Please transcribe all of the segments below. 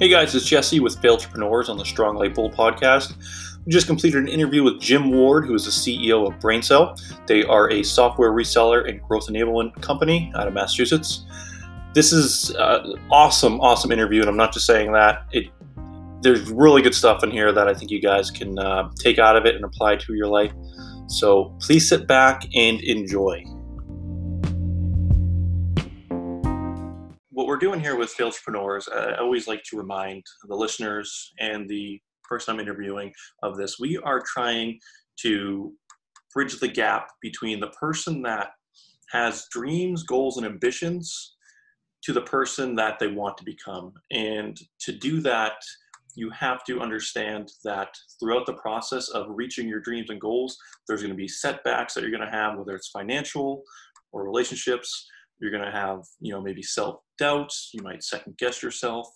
Hey guys, it's Jesse with Failtrepreneurs on the Strong Light Bull podcast. We just completed an interview with Jim Ward, who is the CEO of BrainSell. They are a software reseller and growth enablement company out of Massachusetts. This is uh, awesome, awesome interview, and I'm not just saying that. It there's really good stuff in here that I think you guys can uh, take out of it and apply to your life. So please sit back and enjoy. We're doing here with Failtrepreneurs, uh, I always like to remind the listeners and the person I'm interviewing of this. We are trying to bridge the gap between the person that has dreams, goals, and ambitions to the person that they want to become. And to do that, you have to understand that throughout the process of reaching your dreams and goals, there's going to be setbacks that you're going to have, whether it's financial or relationships. You're going to have, you know, maybe self doubts. You might second guess yourself.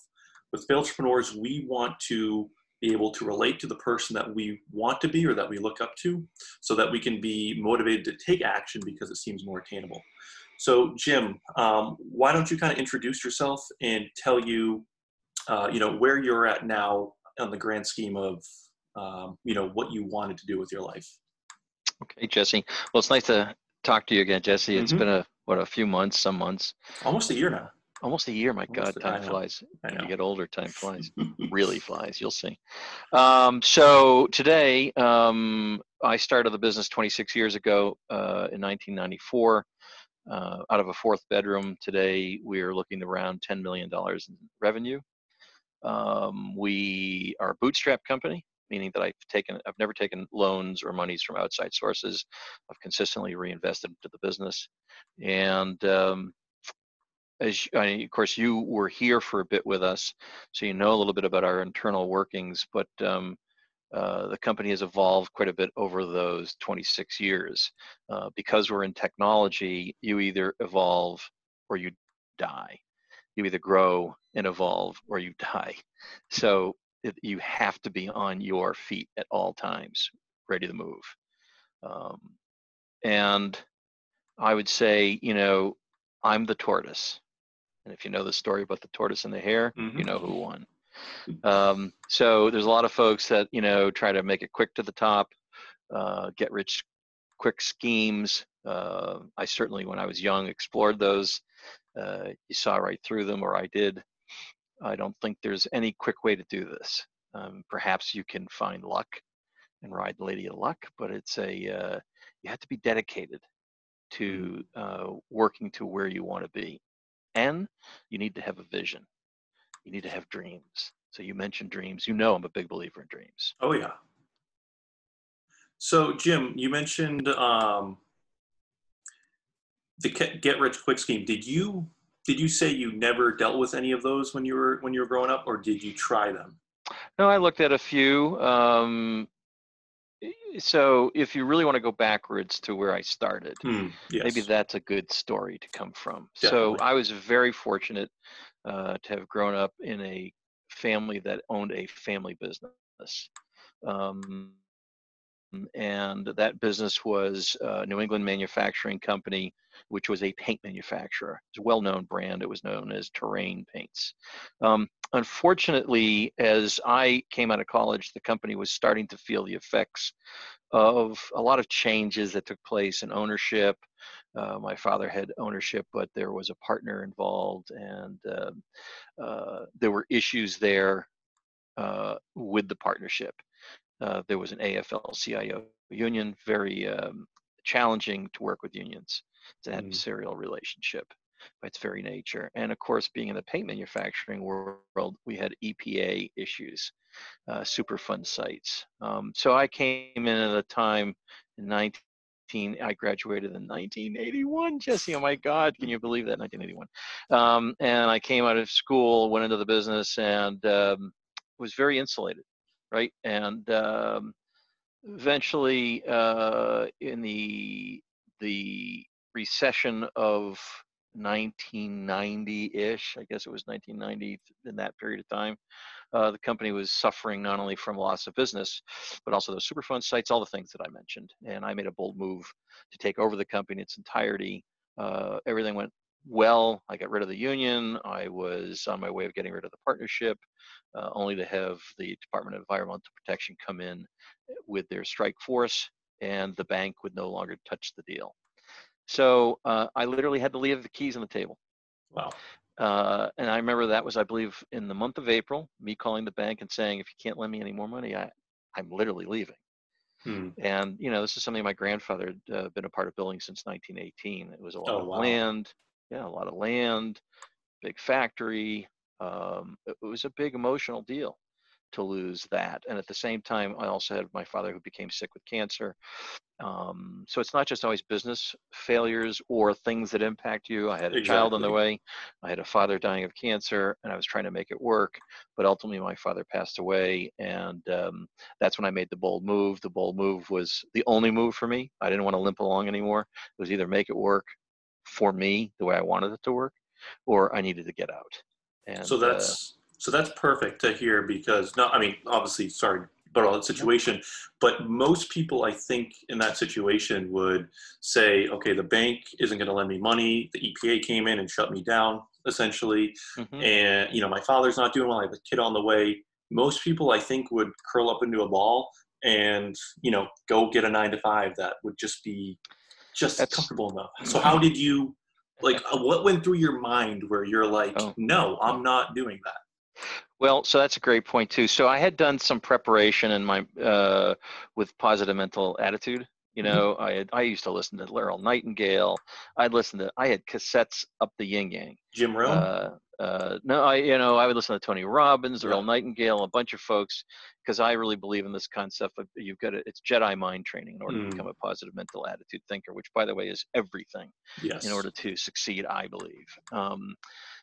With entrepreneurs, we want to be able to relate to the person that we want to be or that we look up to so that we can be motivated to take action because it seems more attainable. So, Jim, um, why don't you kind of introduce yourself and tell you uh, you know, where you're at now on the grand scheme of, um, you know, what you wanted to do with your life. Okay, Jesse. Well, it's nice to talk to you again, Jesse. It's mm-hmm. been a what a few months, some months. Almost a year now. Almost a year. My Almost God, time flies. When you get older, time flies. really flies. You'll see. Um, so today, um, I started the business 26 years ago uh, in 1994. Uh, out of a fourth bedroom, today we are looking around $10 million in revenue. Um, we are a bootstrap company, meaning that I've taken, I've never taken loans or monies from outside sources. I've consistently reinvested into the business, and um, as I, of course you were here for a bit with us, so you know a little bit about our internal workings. But um, uh, the company has evolved quite a bit over those 26 years. Uh, because we're in technology, you either evolve or you die you either grow and evolve or you die. So you have to be on your feet at all times, ready to move. Um, and I would say, you know, I'm the tortoise. And if you know the story about the tortoise and the hare, mm-hmm. you know who won. Um, so there's a lot of folks that, you know, try to make it quick to the top, uh, get rich quick schemes. Uh, I certainly, when I was young, explored those uh, you saw right through them, or I did. I don't think there's any quick way to do this. Um, perhaps you can find luck and ride the Lady of Luck, but it's a uh, you have to be dedicated to mm. uh, working to where you want to be, and you need to have a vision. You need to have dreams. So you mentioned dreams. You know, I'm a big believer in dreams. Oh yeah. So Jim, you mentioned um, the get rich quick scheme. Did you did you say you never dealt with any of those when you were when you were growing up, or did you try them? No, I looked at a few. Um, so if you really want to go backwards to where I started, hmm, yes. maybe that's a good story to come from. Definitely. So I was very fortunate uh, to have grown up in a family that owned a family business. Um, and that business was a New England Manufacturing Company, which was a paint manufacturer. It's a well-known brand. It was known as Terrain Paints. Um, unfortunately, as I came out of college, the company was starting to feel the effects of a lot of changes that took place in ownership. Uh, my father had ownership, but there was a partner involved, and uh, uh, there were issues there uh, with the partnership. Uh, there was an AFL-CIO union, very um, challenging to work with unions. It's an mm. adversarial relationship by its very nature. And of course, being in the paint manufacturing world, we had EPA issues, uh, Superfund sites. Um, so I came in at a time in 19. I graduated in 1981. Jesse, oh my God, can you believe that? 1981. Um, and I came out of school, went into the business, and um, was very insulated right? And um, eventually, uh, in the the recession of 1990-ish, I guess it was 1990 in that period of time, uh, the company was suffering not only from loss of business, but also the Superfund sites, all the things that I mentioned. And I made a bold move to take over the company in its entirety. Uh, everything went well. I got rid of the union. I was on my way of getting rid of the partnership, uh, only to have the Department of Environmental Protection come in with their strike force, and the bank would no longer touch the deal. So uh, I literally had to leave the keys on the table. Wow. Uh, and I remember that was, I believe, in the month of April, me calling the bank and saying, if you can't lend me any more money, I, I'm literally leaving. Hmm. And, you know, this is something my grandfather had uh, been a part of building since 1918. It was a lot oh, of wow. land. Yeah, a lot of land, big factory. Um, it was a big emotional deal to lose that. And at the same time, I also had my father who became sick with cancer. Um, so it's not just always business failures or things that impact you. I had a exactly. child on the way. I had a father dying of cancer, and I was trying to make it work. But ultimately, my father passed away, and um, that's when I made the bold move. The bold move was the only move for me. I didn't want to limp along anymore. It was either make it work for me the way I wanted it to work, or I needed to get out. And so that's uh, so that's perfect to hear because no, I mean obviously sorry about all that situation, but most people I think in that situation would say, okay, the bank isn't going to lend me money. The EPA came in and shut me down essentially, mm-hmm. and you know my father's not doing well. I have a kid on the way. Most people I think would curl up into a ball and you know go get a nine to five that would just be just That's, comfortable enough. So how did you like what went through your mind where you're like, oh. no, I'm not doing that? Well, so that's a great point too. So I had done some preparation in my uh, with positive mental attitude. You mm-hmm. know. I had, I used to listen to Earl Nightingale. I'd listen to I had cassettes up the yin yang. Jim Rohn. Uh, uh, no, I you know I would listen to Tony Robbins, yeah. Earl Nightingale, a bunch of folks, because I really believe in this concept of you've got to, it's Jedi mind training in order mm. to become a positive mental attitude thinker, which by the way is everything yes. in order to succeed. I believe. Um,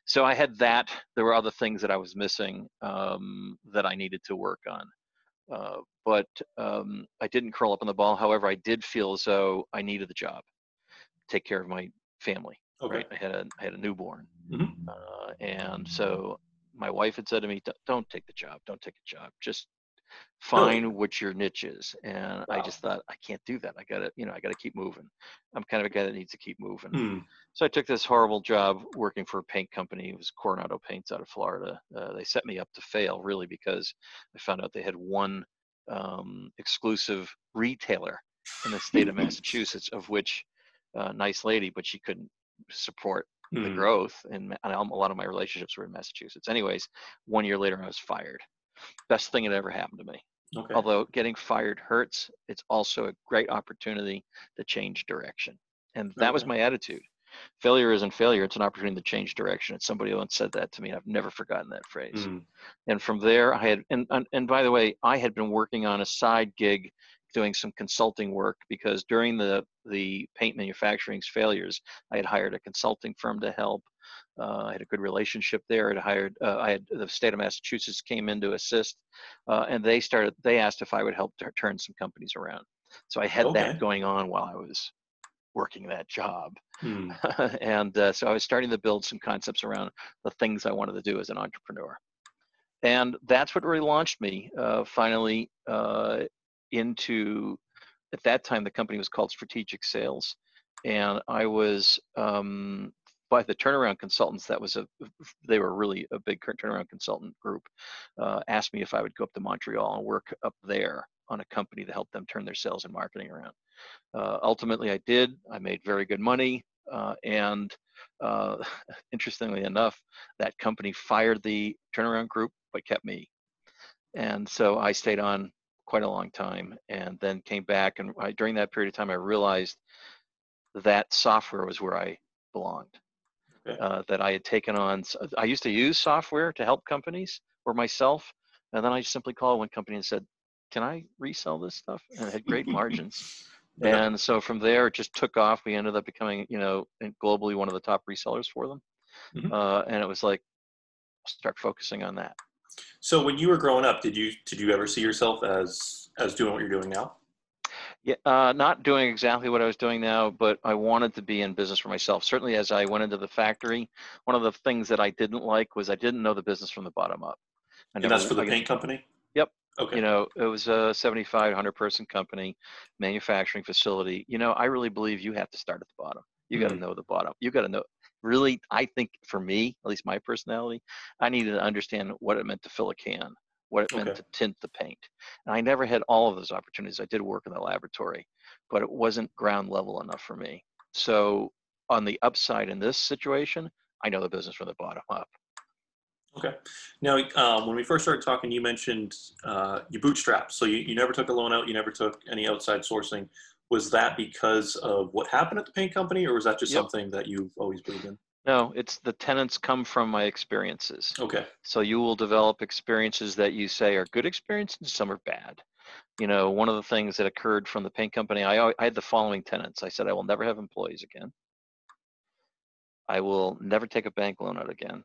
so I had that. There were other things that I was missing um, that I needed to work on. Uh, but um, I didn't curl up in the ball. However, I did feel as though I needed the job, take care of my family. Okay. Right? I had a I had a newborn, mm-hmm. uh, and so my wife had said to me, "Don't take the job. Don't take a job. Just find really? what your niche is." And wow. I just thought, I can't do that. I gotta, you know, I gotta keep moving. I'm kind of a guy that needs to keep moving. Mm. So I took this horrible job working for a paint company. It was Coronado Paints out of Florida. Uh, they set me up to fail really because I found out they had one um, exclusive retailer in the state of Massachusetts, of which uh, nice lady, but she couldn't support mm. the hmm. growth. And, and a lot of my relationships were in Massachusetts. Anyways, one year later, I was fired. Best thing that ever happened to me. Okay. Although getting fired hurts, it's also a great opportunity to change direction. And that okay. was my attitude failure isn't failure it's an opportunity to change direction it's somebody once said that to me and i've never forgotten that phrase mm. and from there i had and, and and by the way i had been working on a side gig doing some consulting work because during the the paint manufacturing's failures i had hired a consulting firm to help uh, I had a good relationship there. I hired, uh, I had the state of Massachusetts came in to assist, uh, and they started. They asked if I would help turn some companies around. So I had okay. that going on while I was working that job. Hmm. and uh, so I was starting to build some concepts around the things I wanted to do as an entrepreneur. And that's what really launched me uh, finally uh, into, at that time, the company was called Strategic Sales. And I was, um, by the turnaround consultants, that was a, they were really a big turnaround consultant group, uh, asked me if I would go up to Montreal and work up there on a company to help them turn their sales and marketing around. Uh, ultimately, I did. I made very good money. Uh, and uh, interestingly enough, that company fired the turnaround group but kept me. And so I stayed on quite a long time and then came back. And I, during that period of time, I realized that software was where I belonged. Uh, that I had taken on. I used to use software to help companies or myself, and then I simply called one company and said, "Can I resell this stuff?" And it had great margins. And so from there, it just took off. We ended up becoming, you know, globally one of the top resellers for them. Mm-hmm. Uh, and it was like, start focusing on that. So when you were growing up, did you did you ever see yourself as as doing what you're doing now? Yeah, uh, not doing exactly what I was doing now, but I wanted to be in business for myself. Certainly, as I went into the factory, one of the things that I didn't like was I didn't know the business from the bottom up. and that's for the paint company. Yep, Okay. You know, it was a 75, 100 person company, manufacturing facility. You know, I really believe you have to start at the bottom. You got to mm-hmm. know the bottom. You got to know really, I think for me, at least my personality, I needed to understand what it meant to fill a can, what it meant okay. to tint the paint. And I never had all of those opportunities. I did work in the laboratory, but it wasn't ground level enough for me. So on the upside in this situation, I know the business from the bottom up. Okay. Now, um, when we first started talking, you mentioned uh, you bootstrapped. So you, you never took a loan out, you never took any outside sourcing. Was that because of what happened at the paint company, or was that just yep. something that you've always believed in? No, it's the tenants come from my experiences. Okay. So you will develop experiences that you say are good experiences, some are bad. You know, one of the things that occurred from the paint company, I, I had the following tenants. I said, I will never have employees again. I will never take a bank loan out again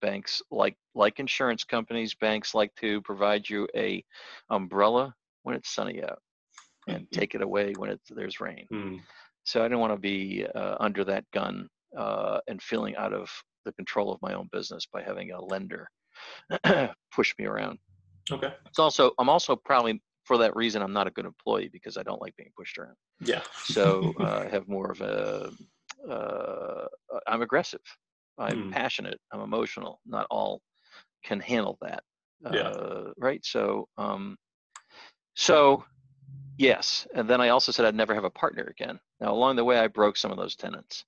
banks like like insurance companies banks like to provide you a umbrella when it's sunny out and take it away when it's there's rain mm. so i didn't want to be uh, under that gun uh, and feeling out of the control of my own business by having a lender push me around okay it's also i'm also probably for that reason i'm not a good employee because i don't like being pushed around yeah so uh, i have more of a uh, i'm aggressive I'm mm. passionate. I'm emotional. Not all can handle that. Yeah. Uh, right. So, um, so yes. And then I also said I'd never have a partner again. Now, along the way, I broke some of those tenants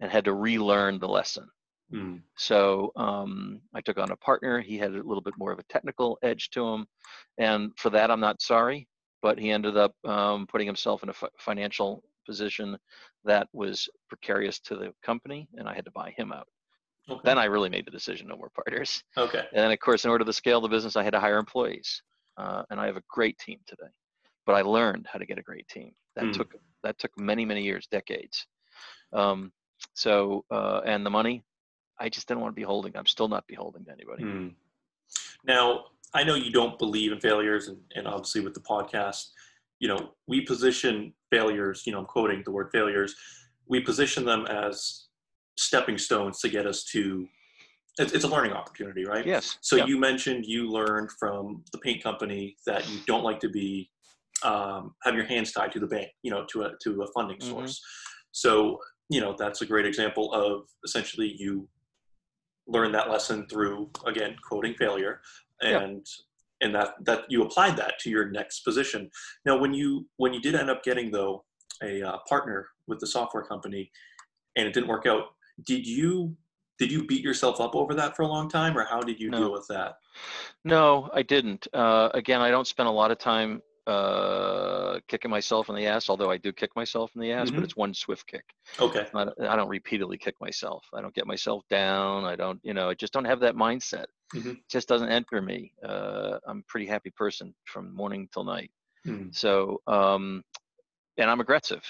and had to relearn the lesson. Mm. So um, I took on a partner. He had a little bit more of a technical edge to him, and for that, I'm not sorry. But he ended up um, putting himself in a f- financial position that was precarious to the company, and I had to buy him out. Okay. Then I really made the decision no more partners. Okay. And of course, in order to scale the business, I had to hire employees, uh, and I have a great team today. But I learned how to get a great team. That mm. took that took many many years, decades. Um, so uh, and the money, I just didn't want to be holding. I'm still not beholding to anybody. Mm. Now I know you don't believe in failures, and, and obviously with the podcast, you know we position failures. You know, I'm quoting the word failures. We position them as stepping stones to get us to it's, a learning opportunity right yes so you mentioned you learned from the paint company that you don't like to be um, have your hands tied to the bank you know to a to a funding mm-hmm. source so you know that's a great example of essentially you learned that lesson through again quoting failure and and that that you applied that to your next position. Now when you when you did end up getting though a uh, partner with the software company and it didn't work out did you did you beat yourself up over that for a long time or how did you no. deal with that? No i didn't. Uh, again i don't spend a lot of time uh, kicking myself in the ass although i do kick myself in the ass mm-hmm. but it's one swift kick okay I, I, don't repeatedly kick myself i don't get myself down i don't you know i just don't have that mindset mm-hmm. it just doesn't enter me uh, i'm a pretty happy person from morning till night mm-hmm. so um, and i'm aggressive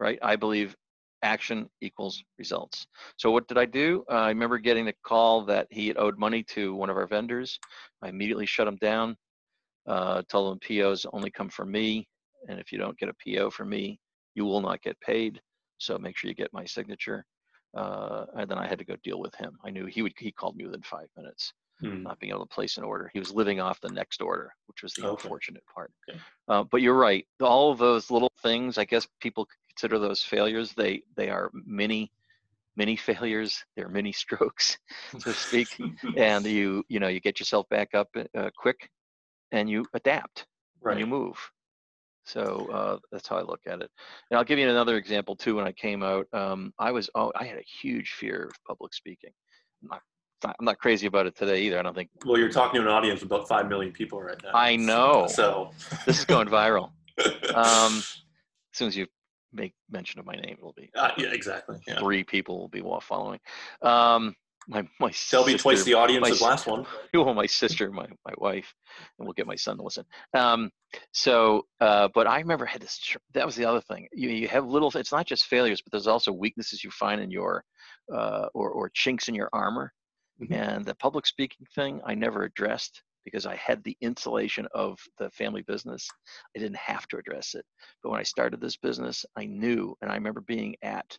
right i believe action equals results. So what did I do? Uh, I remember getting the call that he had owed money to one of our vendors. I immediately shut him down, uh, told him POs only come from me, and if you don't get a PO from me, you will not get paid. So make sure you get my signature. Uh, and then I had to go deal with him. I knew he would. He called me within five minutes. Hmm. Not being able to place an order, he was living off the next order, which was the okay. unfortunate part. Okay. Uh, but you're right. All of those little things, I guess people consider those failures. They they are many many failures. They're many strokes, so to speak. and you you know you get yourself back up uh, quick, and you adapt. Right. And you move. So uh, that's how I look at it. And I'll give you another example too. When I came out, um, I was oh I had a huge fear of public speaking. I'm not, I'm not crazy about it today either. I don't think. Well, you're talking to an audience of about five million people right now. I know. So this is going viral. Um, as soon as you make mention of my name, it'll be uh, yeah, exactly. Yeah. Three people will be following. Um, my my they'll be twice the audience my, as last one. Well, my sister, my my wife, and we'll get my son to listen. Um, so, uh, but I remember I had this. That was the other thing. You you have little. It's not just failures, but there's also weaknesses you find in your, uh, or or chinks in your armor. Mm-hmm. And the public speaking thing, I never addressed because I had the insulation of the family business. I didn't have to address it. But when I started this business, I knew, and I remember being at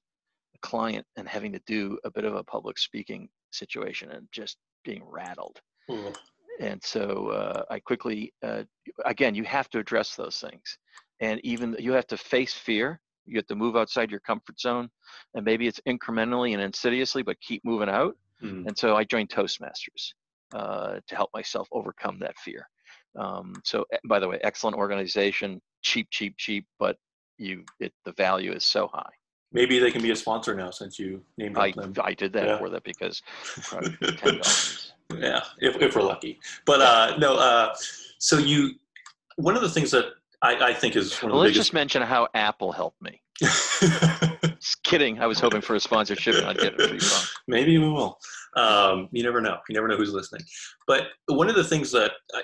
client and having to do a bit of a public speaking situation and just being rattled. Mm. And so uh, I quickly, uh, again, you have to address those things. And even you have to face fear, You have to move outside your comfort zone, and maybe it's incrementally and insidiously, but keep moving out. Mm. And so I joined Toastmasters uh, to help myself overcome that fear. Um, so, eh, by the way, excellent organization, cheap, cheap, cheap, but you it, the value is so high. Maybe they can be a sponsor now since you named I, them. I did that yeah. for that because yeah, if, if we're lucky. But uh, no, uh, so you, one of the things that I, I think is one of well, let's biggest... just mention how Apple helped me. just kidding. I was hoping for a sponsorship and I'd get it from. Maybe we will. Um, you never know. You never know who's listening. But one of the things that I,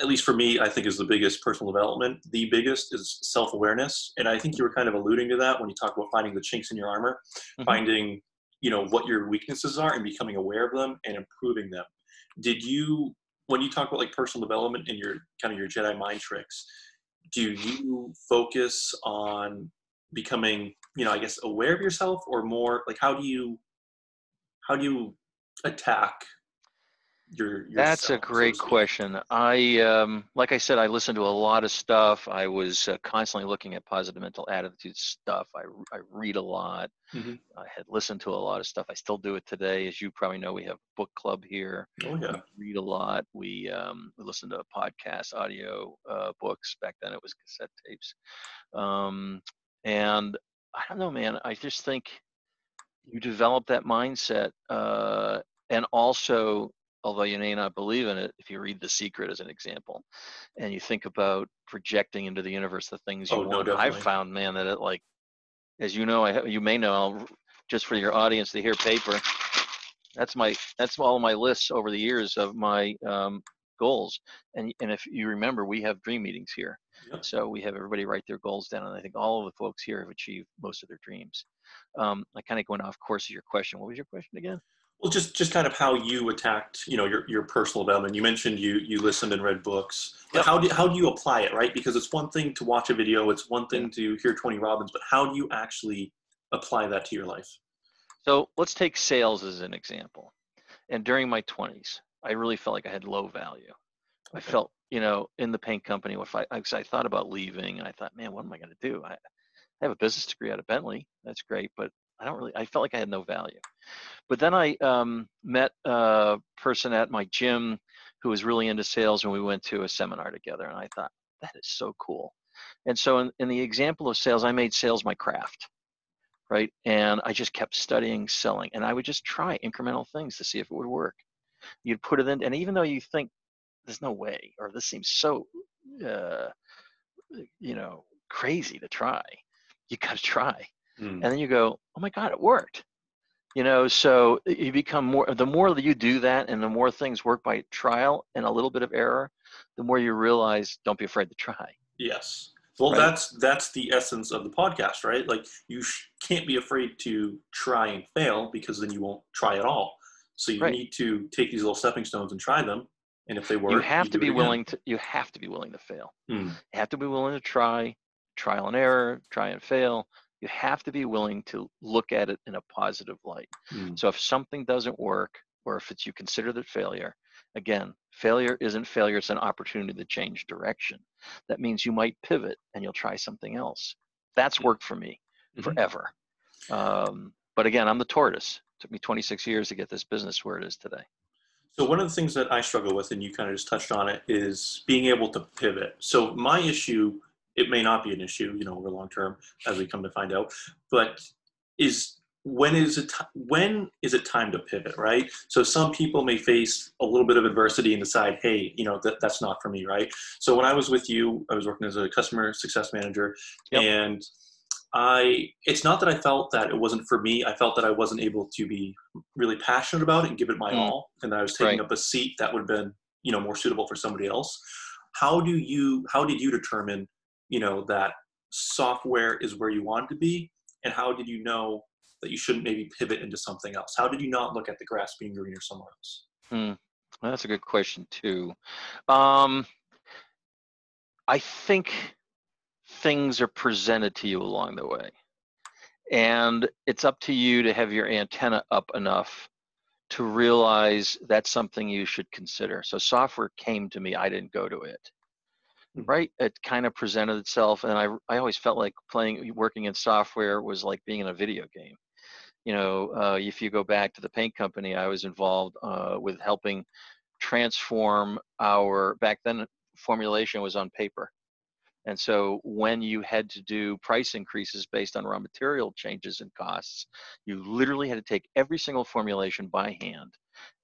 at least for me, I think is the biggest personal development. The biggest is self awareness, and I think you were kind of alluding to that when you talk about finding the chinks in your armor, mm-hmm. finding you know what your weaknesses are and becoming aware of them and improving them. Did you, when you talk about like personal development and your kind of your Jedi mind tricks, do you focus on becoming, you know, I guess aware of yourself, or more like how do you, how do you attack your, That's a great question. I, um, like I said, I listened to a lot of stuff. I was uh, constantly looking at positive mental attitude stuff. I, I read a lot. Mm-hmm. I had listened to a lot of stuff. I still do it today. As you probably know, we have book club here. Oh yeah. We read a lot. We, um, we listen to podcasts, audio uh, books. Back then it was cassette tapes. Um, and I don't know, man. I just think you develop that mindset uh, and also although you may not believe in it, if you read The Secret as an example, and you think about projecting into the universe the things you oh, want, no, I've found, man, that it like, as you know, I you may know, I'll, just for your audience to hear paper. That's my that's all my lists over the years of my um, goals. And and if you remember, we have dream meetings here, yep. so we have everybody write their goals down, and I think all of the folks here have achieved most of their dreams. Um, I kind of going off course of your question. What was your question again? Well, just just kind of how you attacked, you know, your, your personal development. You mentioned you you listened and read books. But yep. how do how do you apply it, right? Because it's one thing to watch a video, it's one thing to hear Tony Robbins, but how do you actually apply that to your life? So let's take sales as an example. And during my 20s, I really felt like I had low value. Okay. I felt, you know, in the paint company, if I, I, I thought about leaving, and I thought, man, what am I going to do? I, I have a business degree out of Bentley. That's great, but I don't really, I felt like I had no value. But then I um, met a person at my gym who was really into sales, and we went to a seminar together. And I thought, that is so cool. And so, in, in the example of sales, I made sales my craft, right? And I just kept studying selling, and I would just try incremental things to see if it would work. You'd put it in, and even though you think there's no way, or this seems so, uh, you know, crazy to try, you got to try. Mm. And then you go, oh my God, it worked you know so you become more the more that you do that and the more things work by trial and a little bit of error the more you realize don't be afraid to try yes well right? that's that's the essence of the podcast right like you sh- can't be afraid to try and fail because then you won't try at all so you right. need to take these little stepping stones and try them and if they work you have you to be willing to you have to be willing to fail hmm. you have to be willing to try trial and error try and fail you have to be willing to look at it in a positive light. Mm. So if something doesn't work, or if it's you consider that failure, again, failure isn't failure, it's an opportunity to change direction. That means you might pivot and you'll try something else. That's worked for me mm-hmm. forever. Um, but again, I'm the tortoise. It took me 26 years to get this business where it is today. So one of the things that I struggle with, and you kind of just touched on it, is being able to pivot. So my issue it may not be an issue, you know, over long term, as we come to find out. But is when is it when is it time to pivot, right? So some people may face a little bit of adversity and decide, hey, you know, that, that's not for me, right? So when I was with you, I was working as a customer success manager, yep. and I it's not that I felt that it wasn't for me. I felt that I wasn't able to be really passionate about it and give it my mm. all, and that I was taking right. up a seat that would have been you know more suitable for somebody else. How do you how did you determine you know that software is where you want to be? And how did you know that you shouldn't maybe pivot into something else? How did you not look at the grass being greener somewhere else? Hmm. well, that's a good question too. Um, i think things are presented to you along the way. And it's up to you to have your antenna up enough to realize that's something you should consider. So software came to me. I didn't go to it. Right? It kind of presented itself, and I I always felt like playing working in software was like being in a video game. You know, uh, if you go back to the paint company, I was involved uh, with helping transform our back then formulation was on paper. And so when you had to do price increases based on raw material changes and costs, you literally had to take every single formulation by hand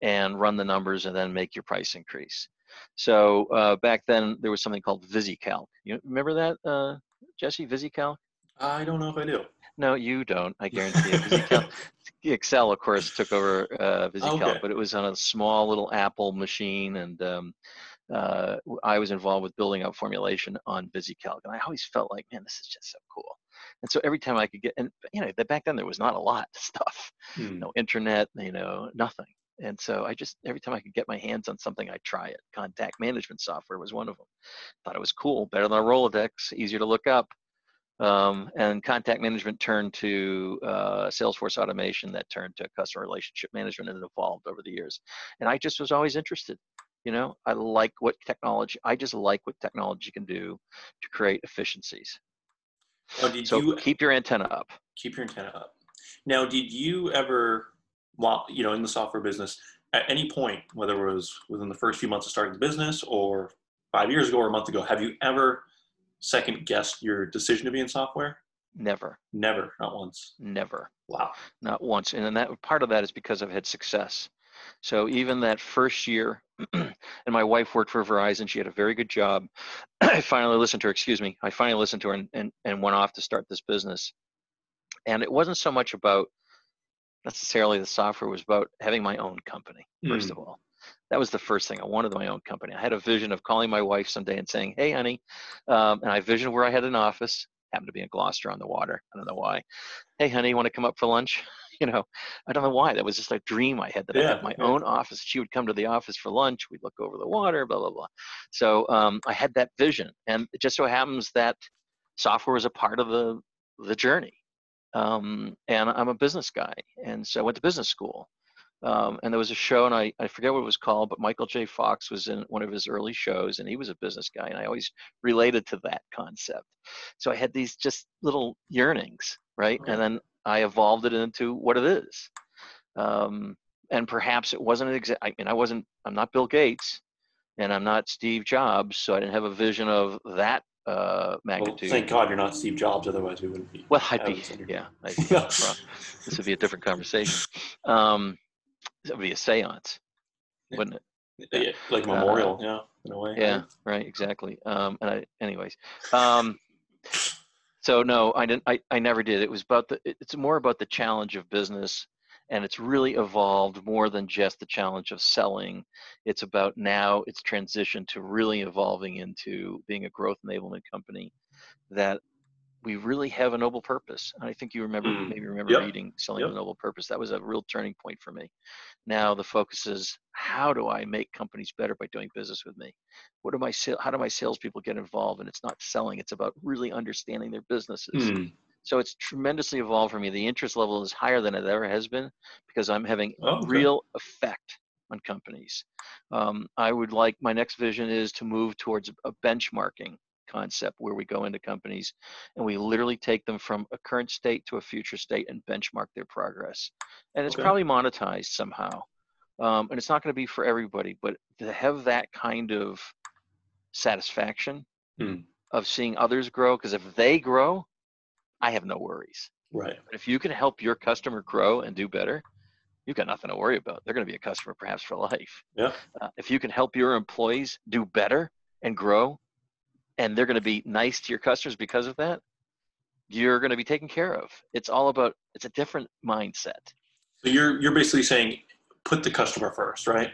and run the numbers and then make your price increase. So uh, back then there was something called VisiCalc. You remember that, uh, Jesse? VisiCalc? I don't know if I do. No, you don't. I guarantee you. VisiCalc, Excel, of course, took over uh, VisiCalc, okay. but it was on a small little Apple machine, and um, uh, I was involved with building out formulation on VisiCalc, and I always felt like, man, this is just so cool. And so every time I could get, and you know, back then there was not a lot of stuff, hmm. no internet, you know, nothing. And so I just every time I could get my hands on something, I'd try it. Contact management software was one of them. Thought it was cool, better than a Rolodex, easier to look up. Um, and contact management turned to uh, Salesforce automation that turned to customer relationship management and it evolved over the years. And I just was always interested. You know, I like what technology, I just like what technology can do to create efficiencies. So you, keep your antenna up. Keep your antenna up. Now, did you ever, while you know, in the software business, at any point, whether it was within the first few months of starting the business or five years ago or a month ago, have you ever second guessed your decision to be in software? Never. Never, not once. Never. Wow. Not once. And then that part of that is because I've had success. So even that first year, and my wife worked for Verizon. She had a very good job. I finally listened to her, excuse me. I finally listened to her and, and, and went off to start this business. And it wasn't so much about necessarily the software, was about having my own company, first mm. of all that was the first thing. I wanted my own company. I had a vision of calling my wife someday and saying, "Hey, honey," um, and I visioned where I had an office. Happened to be in Gloucester on the water. I don't know why. Hey, honey, you want to come up for lunch? You know, I don't know why. That was just a dream I had that yeah, I had my yeah. own office. She would come to the office for lunch. We'd look over the water. Blah blah blah. So um, I had that vision, and it just so happens that software was a part of the the journey. Um, and I'm a business guy, and so I went to business school. Um, and there was a show, and I, I forget what it was called, but Michael J. Fox was in one of his early shows, and he was a business guy, and I always related to that concept. So I had these just little yearnings, right? And then I evolved it into what it is. Um, and perhaps it wasn't an exact. I mean, I wasn't. I'm not Bill Gates, and I'm not Steve Jobs, so I didn't have a vision of that uh, magnitude. Well, thank God you're not Steve Jobs, otherwise we wouldn't be. Well, I'd be. Yeah, I'd be this would be a different conversation. Um, it would be a seance, yeah. wouldn't it? Yeah, like memorial, uh, yeah, in a way. Yeah, right, exactly. Um, and I, anyways, um, so no, I didn't. I, I never did. It was about the. It's more about the challenge of business, and it's really evolved more than just the challenge of selling. It's about now. It's transitioned to really evolving into being a growth enablement company that we really have a noble purpose. I think you remember, mm. maybe remember yep. reading Selling yep. the Noble Purpose. That was a real turning point for me. Now the focus is how do I make companies better by doing business with me? What do my how do my salespeople get involved? And it's not selling; it's about really understanding their businesses. Mm. So it's tremendously evolved for me. The interest level is higher than it ever has been because I'm having oh, okay. real effect on companies. Um, I would like my next vision is to move towards a benchmarking concept where we go into companies and we literally take them from a current state to a future state and benchmark their progress. And it's okay. probably monetized somehow. Um, and it's not going to be for everybody, but to have that kind of satisfaction hmm. of seeing others grow, because if they grow, I have no worries. Right. But if you can help your customer grow and do better, you've got nothing to worry about. They're going to be a customer perhaps for life. Yeah. Uh, if you can help your employees do better and grow, and they're going to be nice to your customers because of that, you're going to be taken care of. It's all about it's a different mindset. So you're you're basically saying put the customer first, right?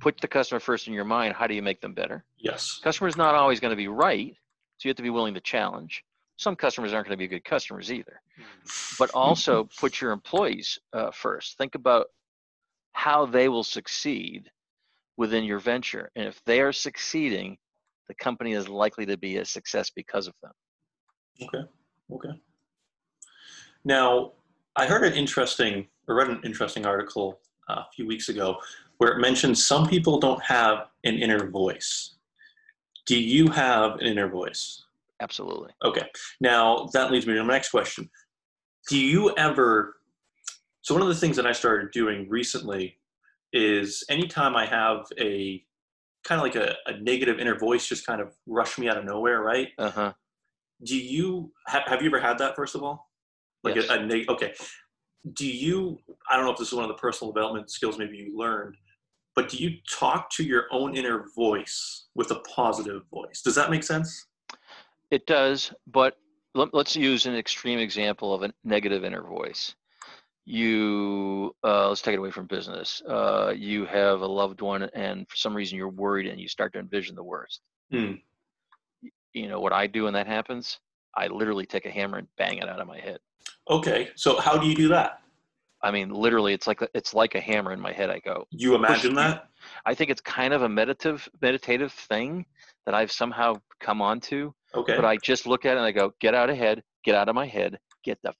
Put the customer first in your mind. How do you make them better? Yes. Customer's not always going to be right, so you have to be willing to challenge. Some customers aren't going to be good customers either. But also put your employees uh, first. Think about how they will succeed within your venture. And if they are succeeding, the company is likely to be a success because of them. Okay. Okay. Now, I heard an interesting, or read an interesting article uh, a few weeks ago where it mentioned some people don't have an inner voice. Do you have an inner voice? Absolutely. Okay. Now that leads me to my next question. Do you ever? So one of the things that I started doing recently is anytime I have a kind of like a, a negative inner voice just kind of rush me out of nowhere, right? Uh huh. Do you have, have you ever had that first of all? Like yes. a, a neg- okay. Do you? I don't know if this is one of the personal development skills maybe you learned, but do you talk to your own inner voice with a positive voice? Does that make sense? It does, but let, us use an extreme example of a negative inner voice. You, uh, let's take it away from business. Uh, you have a loved one, and for some reason you're worried, and you start to envision the worst. Hmm. You know what I do when that happens? I literally take a hammer and bang it out of my head. Okay, so how do you do that? I mean, literally, it's like it's like a hammer in my head. I go. You imagine that? I think it's kind of a meditative meditative thing that I've somehow come onto. Okay. But I just look at it and I go, get out of head, get out of my head, get the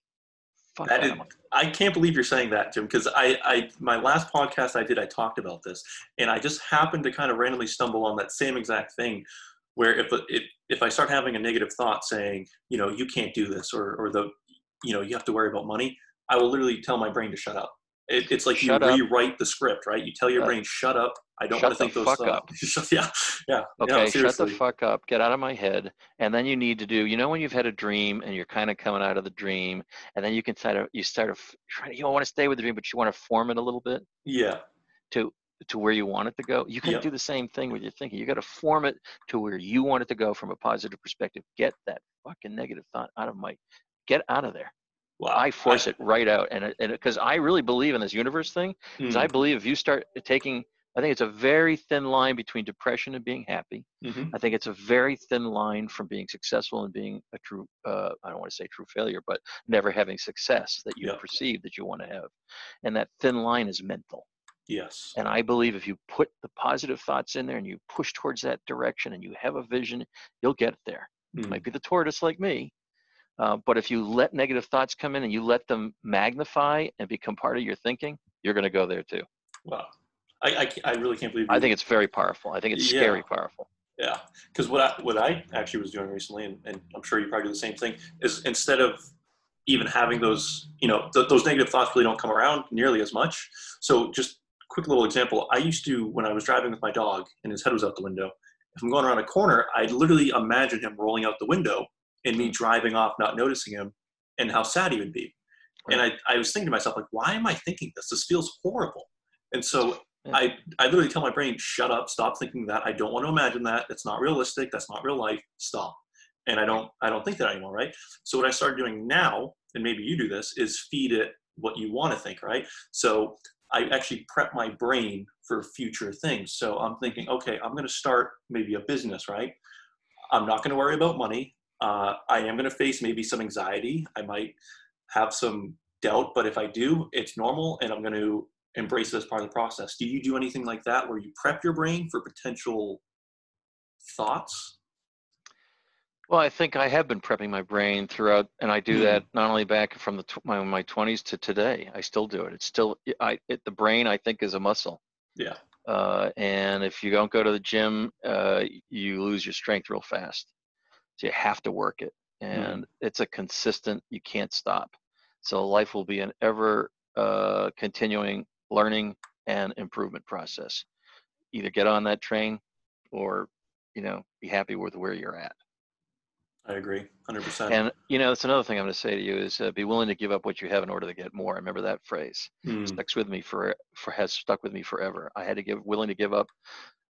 fuck that out is, of my I can't believe you're saying that, Jim, because I, I, my last podcast I did, I talked about this, and I just happened to kind of randomly stumble on that same exact thing, where if if if I start having a negative thought saying, you know, you can't do this, or or the, you know, you have to worry about money, I will literally tell my brain to shut up. It, it's like shut you up. rewrite the script, right? You tell your brain, "Shut up! I don't want to think those fuck Up. yeah, yeah. Okay, shut the fuck up. Get out of my head. And then you need to do. You know when you've had a dream and you're kind of coming out of the dream, and then you can start. To, you start to try. You don't want to stay with the dream, but you want to form it a little bit. Yeah. To to where you want it to go. You can do the same thing with your thinking. You got to form it to where you want it to go from a positive perspective. Get that fucking negative thought out of my. Get out of there. Wow. I force I, it right out, and because I really believe in this universe thing, because mm. I believe if you start taking, I think it's a very thin line between depression and being happy. Mm-hmm. I think it's a very thin line from being successful and being a true, uh, I don't want to say true failure, but never having success that you perceive that you want to have, and that thin line is mental. Yes. And I believe if you put the positive thoughts in there and you push towards that direction and you have a vision, you'll get there. Mm. You might be the tortoise like me, uh, but if you let negative thoughts come in and you let them magnify and become part of your thinking, you're going to go there too. Wow. I, I, I really can't believe. I think it's very powerful. I think it's yeah. scary powerful. Yeah, because what I what I actually was doing recently, and, and I'm sure you probably do the same thing, is instead of even having those, you know, th- those negative thoughts really don't come around nearly as much. So just quick little example. I used to when I was driving with my dog and his head was out the window. If I'm going around a corner, I'd literally imagine him rolling out the window and me driving off, not noticing him, and how sad he would be. And I, I was thinking to myself, like, why am I thinking this? This feels horrible. And so I, I literally tell my brain, shut up, stop thinking that. I don't want to imagine that. That's not realistic. That's not real life. Stop. And I don't, I don't think that anymore, right? So what I started doing now, and maybe you do this, is feed it what you want to think, right? So I actually prep my brain for future things. So I'm thinking, okay, I'm going to start maybe a business, right? I'm not going to worry about money uh, I am going to face maybe some anxiety. I might have some doubt, but if I do, it's normal and I'm going to embrace it as part of the process. Do you do anything like that where you prep your brain for potential thoughts? Well, I think I have been prepping my brain throughout, and I do mm. that not only back from the my my twenties to today. I still do it. It's still I it, the brain I think is a muscle. Yeah. Uh, and if you don't go to the gym, uh, you lose your strength real fast. So you have to work it. Mm-hmm. And mm. it's a consistent, you can't stop. So life will be an ever uh, continuing learning and improvement process. Either get on that train or, you know, be happy with where you're at. I agree, 100%. And, you know, that's another thing I'm going to say to you is uh, be willing to give up what you have in order to get more. I remember that phrase. Mm. With me for, for, has stuck with me forever. I had to give, willing to give up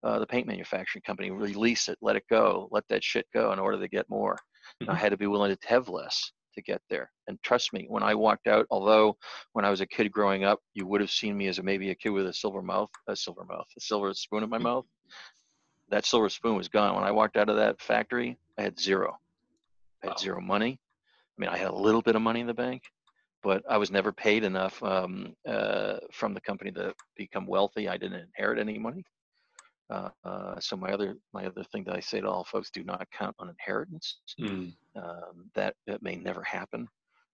uh, the paint manufacturing company, release it, let it go, let that shit go in order to get more. Mm-hmm. I had to be willing to have less to get there. And trust me, when I walked out, although when I was a kid growing up, you would have seen me as a, maybe a kid with a silver mouth, a silver mouth, a silver spoon in my mouth. That silver spoon was gone. When I walked out of that factory, I had zero. I had wow. zero money. I mean, I had a little bit of money in the bank, but I was never paid enough um, uh, from the company to become wealthy. I didn't inherit any money. Uh, uh, so my other my other thing that I say to all folks: do not count on inheritance. Mm. Um, that that may never happen.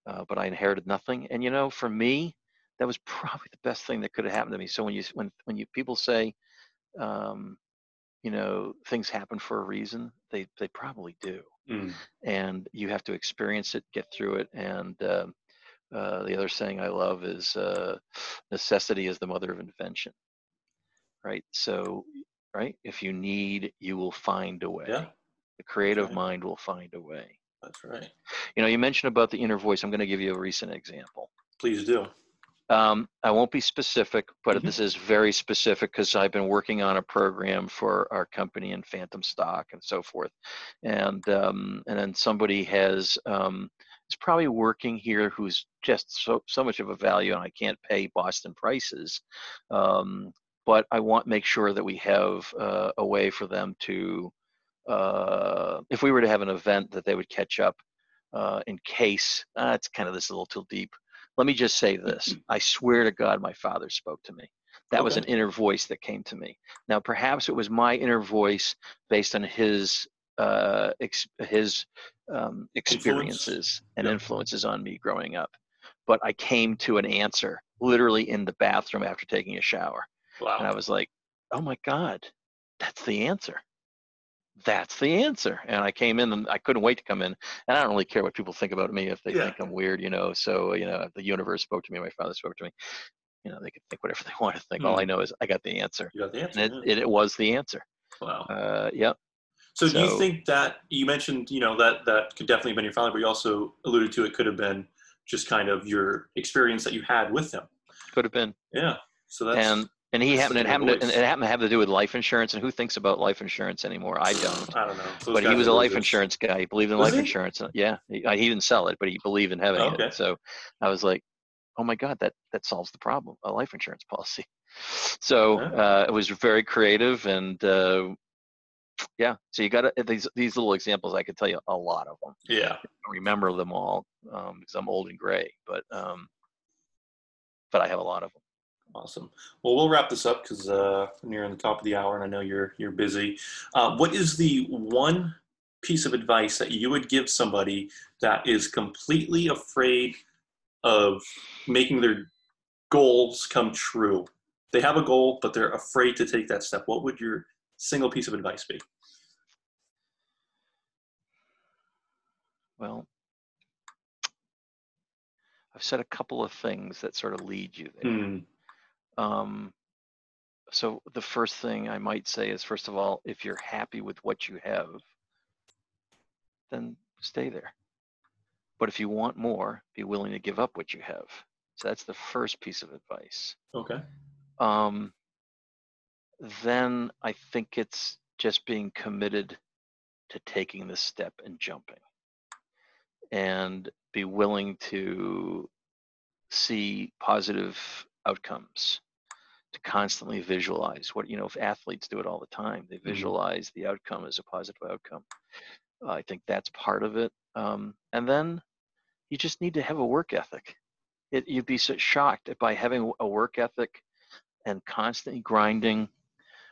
Uh, but I inherited nothing, and you know, for me, that was probably the best thing that could have happened to me. So when you when when you people say, um, you know things happen for a reason they they probably do mm. and you have to experience it get through it and uh, uh, the other saying i love is uh, necessity is the mother of invention right so right? If you need you will find a way. Yeah. the creative right. mind will find a way. That's right. You know you mentioned about the inner voice. I'm going to give you a recent example. Please do. Um, I won't be specific, but mm-hmm. this is very specific because I've been working on a program for our company in Phantom Stock and so forth, and um, and then somebody has um, is probably working here who's just so so much of a value, and I can't pay Boston prices, um, but I want to make sure that we have uh, a way for them to, uh, if we were to have an event, that they would catch up uh, in case. Uh, it's kind of this a little too deep let me just say this I swear to God, my father spoke to me. That okay. was an inner voice that came to me. Now, perhaps it was my inner voice based on his uh, ex- his um, experiences Influence. and influences on me growing up. But I came to an answer literally in the bathroom after taking a shower. Wow. And I was like, oh my God, that's the answer that's the answer. And I came in and I couldn't wait to come in. And I don't really care what people think about me if they yeah. think I'm weird, you know. So, you know, the universe spoke to me, my father spoke to me. You know, they can think whatever they want to think. Mm. All I hmm. know is I got the answer. You got the answer. And it, yeah. it, it, was the answer. Wow. Uh, yep. So, so, do you think that you mentioned, you know, that that could definitely have been your father, but you also alluded to it could have been just kind of your experience that you had with him. Could have been. Yeah. So that's and and he happened, it happened, to, and it happened to have to do with life insurance. And who thinks about life insurance anymore? I don't. I don't know. Those but he was a life insurance guy. He believed in was life he? insurance. Yeah, he, he, didn't sell it, but he believed in having okay. it. So I was like, oh my god, that that solves the problem. A life insurance policy. So uh, it was very creative, and uh, yeah. So you got these these little examples. I could tell you a lot of them. Yeah. I remember them all um, because I'm old and gray, but um, but I have a lot of them. Awesome. Well, we'll wrap this up because uh, we're nearing the top of the hour, and I know you're you're busy. Uh, what is the one piece of advice that you would give somebody that is completely afraid of making their goals come true? They have a goal, but they're afraid to take that step. What would your single piece of advice be? Well, I've said a couple of things that sort of lead you there. Mm. Um, so the first thing I might say is, first of all, if you're happy with what you have, then stay there. But if you want more, be willing to give up what you have. So that's the first piece of advice. Okay. Um, then I think it's just being committed to taking the step and jumping and be willing to see positive outcomes to constantly visualize what you know if athletes do it all the time they mm-hmm. visualize the outcome as a positive outcome. Uh, i think that's part of it um, and then you just need to have a work ethic. It, you'd be so shocked by having a work ethic and constantly grinding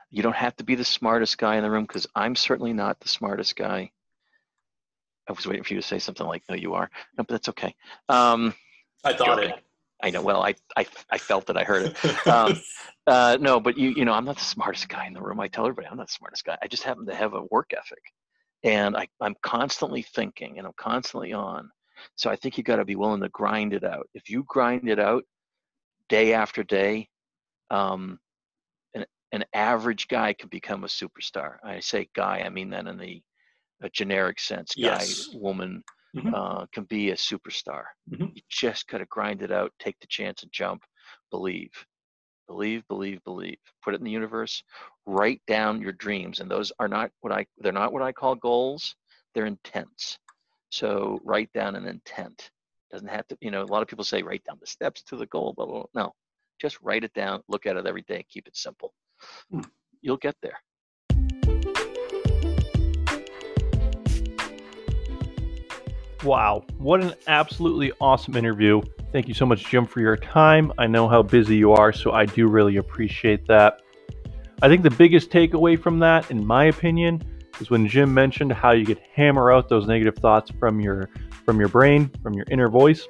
you don't have to be the smartest guy in the room because i'm certainly not the smartest guy. I was waiting for you to say something like no you are. No but that's okay. Um, i thought joking. it I know. Well, I, I, I felt it. I heard it. Um, uh, no, but you, you know, I'm not the smartest guy in the room. I tell everybody I'm not the smartest guy. I just happen to have a work ethic, and I, I'm constantly thinking, and I'm constantly on. So I think you got to be willing to grind it out. If you grind it out day after day, um, an, an average guy can become a superstar. I say guy, I mean that in the generic sense. Guy, yes. woman, mm-hmm. uh, can be a superstar. Mm-hmm. You just got to grind it out, take the chance and jump, believe. Believe, believe, believe. Put it in the universe. Write down your dreams, and those are not what I. They're not what I call goals. They're intents. So write down an intent. Doesn't have to. You know, a lot of people say write down the steps to the goal. Blah blah. blah. No, just write it down. Look at it every day. Keep it simple. Hmm. You'll get there. Wow, what an absolutely awesome interview. Thank you so much, Jim, for your time. I know how busy you are, so I do really appreciate that. I think the biggest takeaway from that, in my opinion, is when Jim mentioned how you could hammer out those negative thoughts from your from your brain, from your inner voice.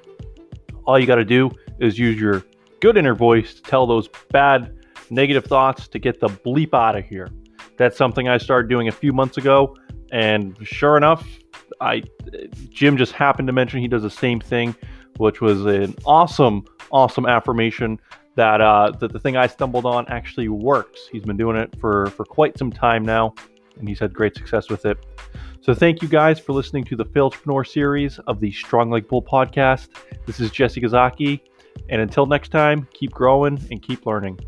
All you got to do is use your good inner voice to tell those bad negative thoughts to get the bleep out of here. That's something I started doing a few months ago, and sure enough, I Jim just happened to mention he does the same thing, which was an awesome, awesome affirmation that uh, that the thing I stumbled on actually works. He's been doing it for for quite some time now, and he's had great success with it. So thank you guys for listening to the Failtrepreneur series of the Strong Like Bull podcast. This is Jesse Gazaki, and until next time, keep growing and keep learning.